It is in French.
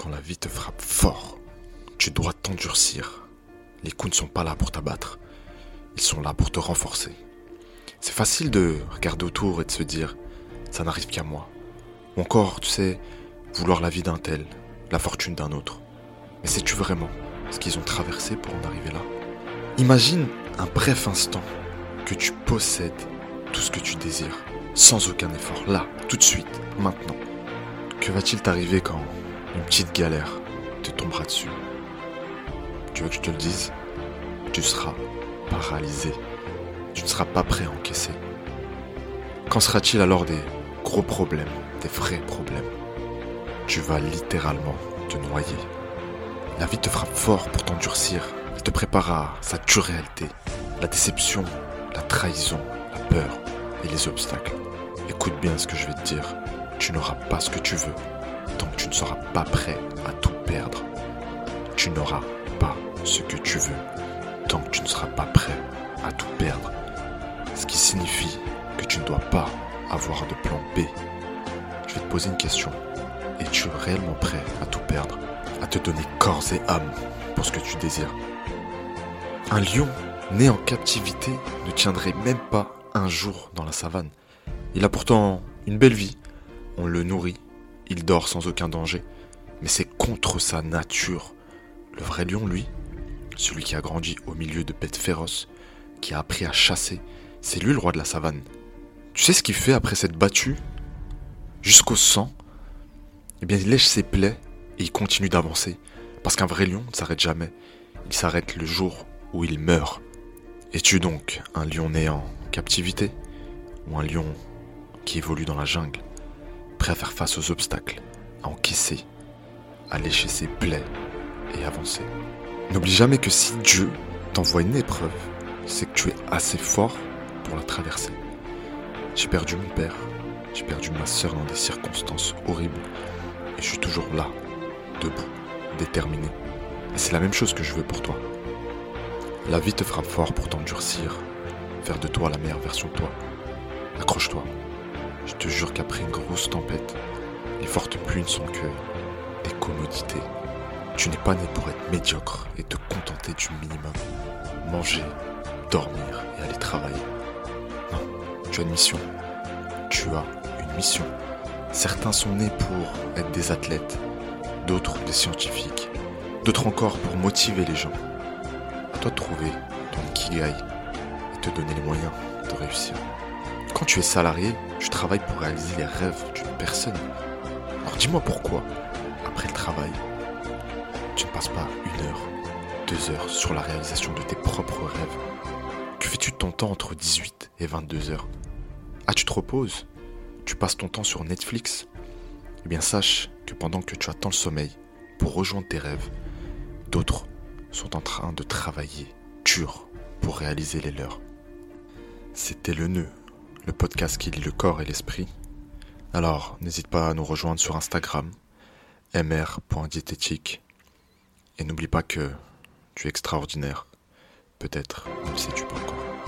Quand la vie te frappe fort, tu dois t'endurcir. Les coups ne sont pas là pour t'abattre, ils sont là pour te renforcer. C'est facile de regarder autour et de se dire ça n'arrive qu'à moi. Ou encore, tu sais, vouloir la vie d'un tel, la fortune d'un autre. Mais sais-tu vraiment ce qu'ils ont traversé pour en arriver là? Imagine un bref instant que tu possèdes tout ce que tu désires, sans aucun effort, là, tout de suite, maintenant. Que va-t-il t'arriver quand une petite galère te tombera dessus Tu veux que je te le dise? Tu seras paralysé. Tu ne seras pas prêt à encaisser. Qu'en sera-t-il alors des gros problèmes, des vrais problèmes? Tu vas littéralement te noyer. La vie te frappe fort pour t'endurcir. Elle te prépare à sa dure réalité. La déception, la trahison, la peur et les obstacles. Écoute bien ce que je vais te dire. Tu n'auras pas ce que tu veux tant que tu ne seras pas prêt à tout perdre. Tu n'auras pas ce que tu veux tant que tu ne seras pas prêt à tout perdre. Ce qui signifie que tu ne dois pas avoir de plan B. Je vais te poser une question. Es-tu réellement prêt à tout perdre À te donner corps et âme pour ce que tu désires? Un lion né en captivité ne tiendrait même pas un jour dans la savane. Il a pourtant une belle vie. On le nourrit, il dort sans aucun danger. Mais c'est contre sa nature. Le vrai lion, lui, celui qui a grandi au milieu de bêtes féroces, qui a appris à chasser, c'est lui le roi de la savane. Tu sais ce qu'il fait après s'être battu? Jusqu'au sang? Eh bien, il lèche ses plaies et il continue d'avancer. Parce qu'un vrai lion ne s'arrête jamais. Il s'arrête le jour où il meurt. Es-tu donc un lion né en captivité Ou un lion qui évolue dans la jungle, prêt à faire face aux obstacles, à encaisser, à lécher ses plaies et avancer N'oublie jamais que si Dieu t'envoie une épreuve, c'est que tu es assez fort pour la traverser. J'ai perdu mon père, j'ai perdu ma soeur dans des circonstances horribles, et je suis toujours là, debout, déterminé. Et c'est la même chose que je veux pour toi. La vie te frappe fort pour t'endurcir, faire de toi la meilleure version de toi. Accroche-toi. Je te jure qu'après une grosse tempête, les fortes pluies ne sont que des commodités. Tu n'es pas né pour être médiocre et te contenter du minimum. Manger, dormir et aller travailler. Non, tu as une mission. Tu as une mission. Certains sont nés pour être des athlètes, d'autres des scientifiques, d'autres encore pour motiver les gens. Toi de trouver ton kigai et te donner les moyens de réussir. Quand tu es salarié, tu travailles pour réaliser les rêves d'une personne. Alors dis-moi pourquoi, après le travail, tu ne passes pas une heure, deux heures sur la réalisation de tes propres rêves? Que fais-tu de ton temps entre 18 et 22 heures? Ah, tu te reposes? Tu passes ton temps sur Netflix? Eh bien, sache que pendant que tu attends le sommeil pour rejoindre tes rêves, d'autres sont en train de travailler dur pour réaliser les leurs. C'était le nœud, le podcast qui lie le corps et l'esprit. Alors, n'hésite pas à nous rejoindre sur Instagram, mr.diététique. Et n'oublie pas que tu es extraordinaire. Peut-être ne le sais-tu pas encore.